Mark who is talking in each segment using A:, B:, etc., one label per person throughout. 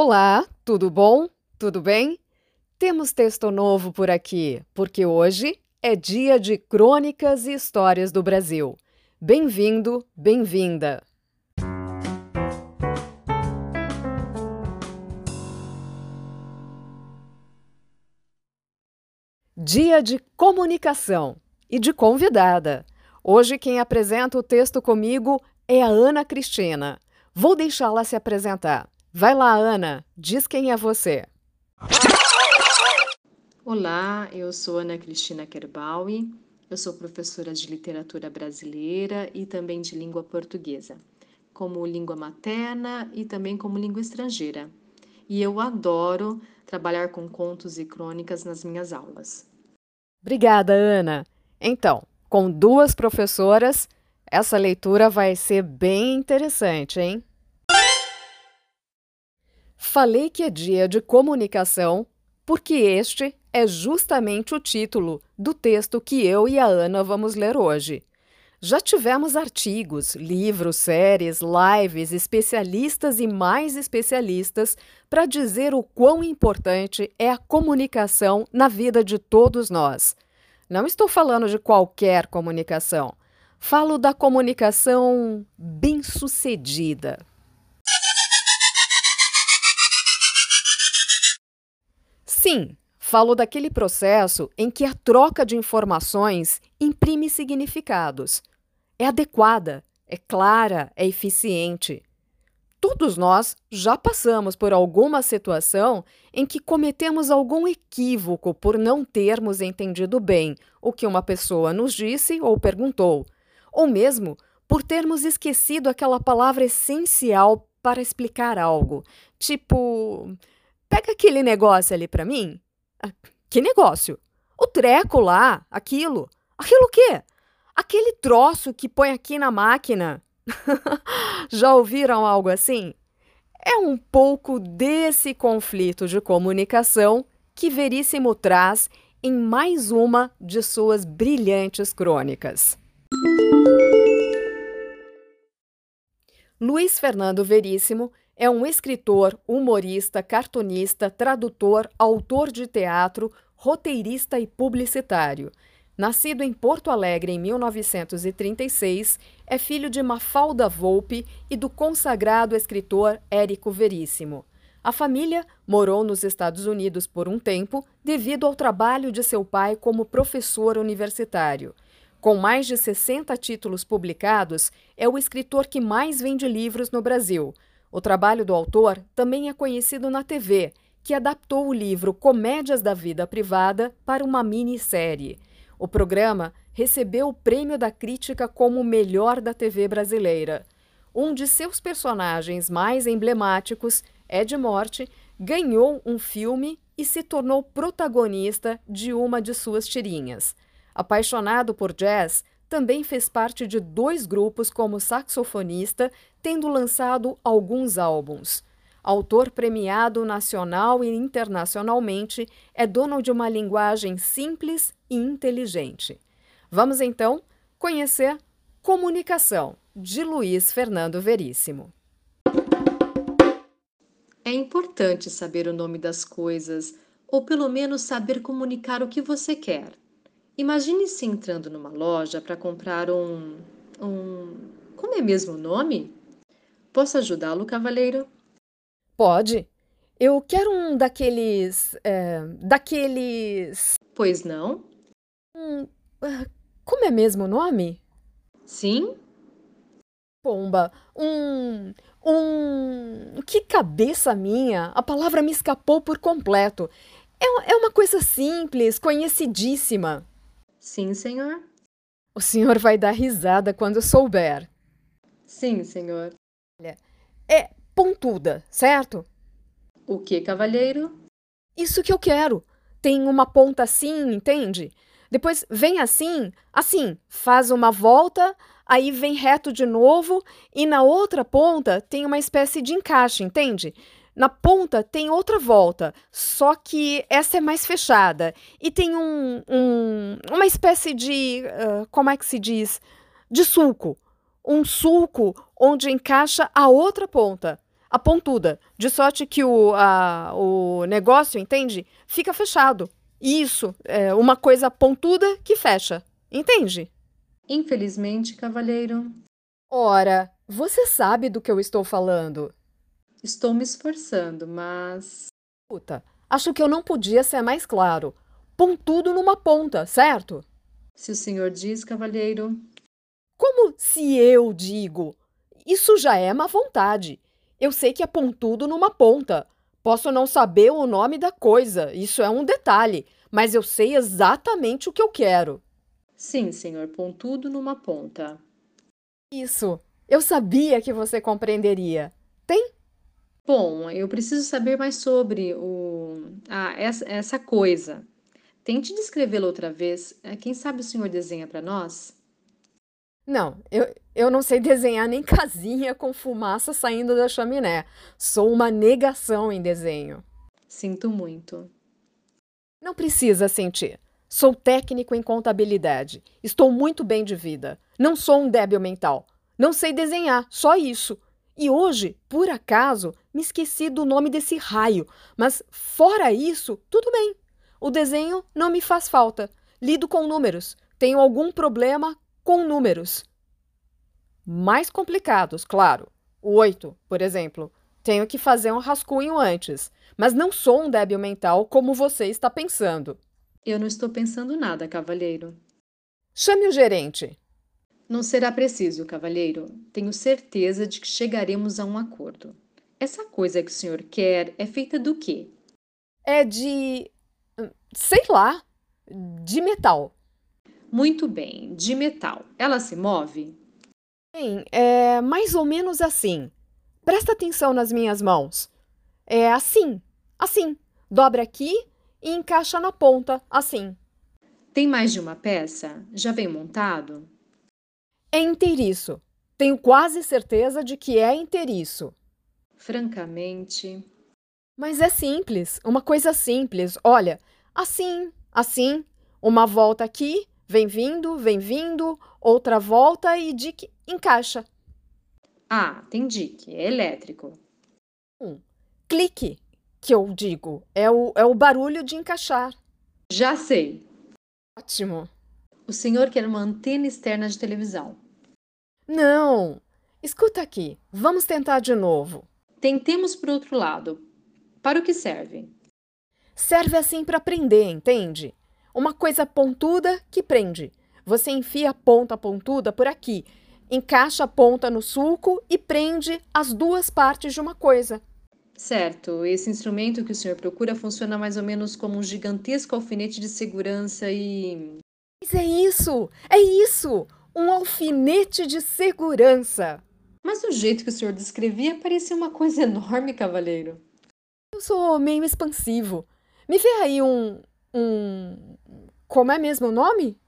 A: Olá, tudo bom? Tudo bem? Temos texto novo por aqui, porque hoje é dia de crônicas e histórias do Brasil. Bem-vindo, bem-vinda! Dia de comunicação e de convidada. Hoje quem apresenta o texto comigo é a Ana Cristina. Vou deixá-la se apresentar. Vai lá, Ana, diz quem é você.
B: Olá, eu sou Ana Cristina Kerbaui, eu sou professora de literatura brasileira e também de língua portuguesa, como língua materna e também como língua estrangeira. E eu adoro trabalhar com contos e crônicas nas minhas aulas.
A: Obrigada, Ana. Então, com duas professoras, essa leitura vai ser bem interessante, hein? Falei que é dia de comunicação porque este é justamente o título do texto que eu e a Ana vamos ler hoje. Já tivemos artigos, livros, séries, lives, especialistas e mais especialistas para dizer o quão importante é a comunicação na vida de todos nós. Não estou falando de qualquer comunicação. Falo da comunicação bem-sucedida. Sim, falo daquele processo em que a troca de informações imprime significados. É adequada, é clara, é eficiente. Todos nós já passamos por alguma situação em que cometemos algum equívoco por não termos entendido bem o que uma pessoa nos disse ou perguntou, ou mesmo por termos esquecido aquela palavra essencial para explicar algo, tipo Pega aquele negócio ali para mim. Que negócio? O treco lá, aquilo. Aquilo o quê? Aquele troço que põe aqui na máquina. Já ouviram algo assim? É um pouco desse conflito de comunicação que Veríssimo traz em mais uma de suas brilhantes crônicas. Luiz Fernando Veríssimo é um escritor, humorista, cartunista, tradutor, autor de teatro, roteirista e publicitário. Nascido em Porto Alegre em 1936, é filho de Mafalda Volpe e do consagrado escritor Érico Veríssimo. A família morou nos Estados Unidos por um tempo devido ao trabalho de seu pai como professor universitário. Com mais de 60 títulos publicados, é o escritor que mais vende livros no Brasil – o trabalho do autor também é conhecido na TV, que adaptou o livro Comédias da Vida Privada para uma minissérie. O programa recebeu o prêmio da crítica como o melhor da TV brasileira. Um de seus personagens mais emblemáticos, Ed Morte, ganhou um filme e se tornou protagonista de uma de suas tirinhas. Apaixonado por jazz, também fez parte de dois grupos como saxofonista, tendo lançado alguns álbuns. Autor premiado nacional e internacionalmente, é dono de uma linguagem simples e inteligente. Vamos então conhecer Comunicação, de Luiz Fernando Veríssimo.
B: É importante saber o nome das coisas, ou pelo menos saber comunicar o que você quer. Imagine-se entrando numa loja para comprar um, um. Como é mesmo o nome? Posso ajudá-lo, cavaleiro?
A: Pode. Eu quero um daqueles. É, daqueles.
B: Pois não?
A: Um, ah, como é mesmo o nome?
B: Sim.
A: Pomba, um. Um. Que cabeça minha! A palavra me escapou por completo. É, é uma coisa simples, conhecidíssima.
B: Sim, senhor.
A: O senhor vai dar risada quando souber.
B: Sim, senhor.
A: É pontuda, certo?
B: O que, cavalheiro?
A: Isso que eu quero. Tem uma ponta assim, entende? Depois vem assim, assim, faz uma volta, aí vem reto de novo e na outra ponta tem uma espécie de encaixe, entende? Na ponta tem outra volta, só que essa é mais fechada. E tem um, um uma espécie de. Uh, como é que se diz? De sulco. Um sulco onde encaixa a outra ponta. a pontuda. De sorte que o, a, o negócio, entende? Fica fechado. Isso, é uma coisa pontuda que fecha. Entende?
B: Infelizmente, cavalheiro.
A: Ora, você sabe do que eu estou falando.
B: Estou me esforçando, mas.
A: Puta, acho que eu não podia ser mais claro. Pontudo numa ponta, certo?
B: Se o senhor diz, cavalheiro.
A: Como se eu digo? Isso já é má vontade. Eu sei que é pontudo numa ponta. Posso não saber o nome da coisa, isso é um detalhe, mas eu sei exatamente o que eu quero.
B: Sim, senhor, pontudo numa ponta.
A: Isso. Eu sabia que você compreenderia. Tem?
B: Bom, eu preciso saber mais sobre o ah, essa, essa coisa. Tente descrevê-la outra vez. É, quem sabe o senhor desenha para nós?
A: Não, eu, eu não sei desenhar nem casinha com fumaça saindo da chaminé. Sou uma negação em desenho.
B: Sinto muito.
A: Não precisa sentir. Sou técnico em contabilidade. Estou muito bem de vida. Não sou um débil mental. Não sei desenhar, só isso. E hoje, por acaso, me esqueci do nome desse raio, mas fora isso, tudo bem. O desenho não me faz falta. Lido com números. Tenho algum problema com números. Mais complicados, claro. O oito, por exemplo. Tenho que fazer um rascunho antes. Mas não sou um débil mental como você está pensando.
B: Eu não estou pensando nada, cavalheiro.
A: Chame o gerente.
B: Não será preciso, cavalheiro. Tenho certeza de que chegaremos a um acordo. Essa coisa que o senhor quer é feita do quê?
A: É de. sei lá. de metal.
B: Muito bem, de metal. Ela se move?
A: Bem, é mais ou menos assim. Presta atenção nas minhas mãos. É assim, assim. Dobra aqui e encaixa na ponta, assim.
B: Tem mais de uma peça? Já vem montado?
A: É inteiriço. Tenho quase certeza de que é inteiriço.
B: Francamente.
A: Mas é simples, uma coisa simples. Olha, assim, assim, uma volta aqui, vem vindo, vem vindo, outra volta e dique encaixa.
B: Ah, tem dique, é elétrico.
A: Um clique, que eu digo, é o, é o barulho de encaixar.
B: Já sei.
A: Ótimo.
B: O senhor quer uma antena externa de televisão.
A: Não! Escuta aqui, vamos tentar de novo.
B: Tentemos por outro lado. Para o que serve?
A: Serve assim para prender, entende? Uma coisa pontuda que prende. Você enfia a ponta pontuda por aqui, encaixa a ponta no sulco e prende as duas partes de uma coisa.
B: Certo, esse instrumento que o senhor procura funciona mais ou menos como um gigantesco alfinete de segurança e.
A: Mas é isso! É isso! Um alfinete de segurança!
B: Mas o jeito que o senhor descrevia parecia uma coisa enorme, cavalheiro.
A: Eu sou meio expansivo. Me vê aí um. um. Como é mesmo o nome?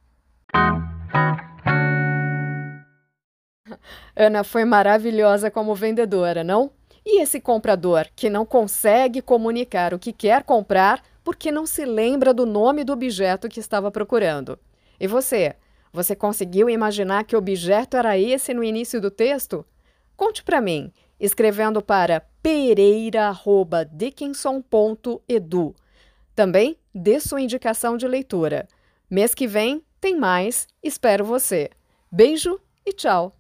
A: Ana foi maravilhosa como vendedora, não? E esse comprador que não consegue comunicar o que quer comprar porque não se lembra do nome do objeto que estava procurando. E você? Você conseguiu imaginar que objeto era esse no início do texto? Conte para mim, escrevendo para pereira.dickinson.edu. Também dê sua indicação de leitura. Mês que vem tem mais, espero você. Beijo e tchau!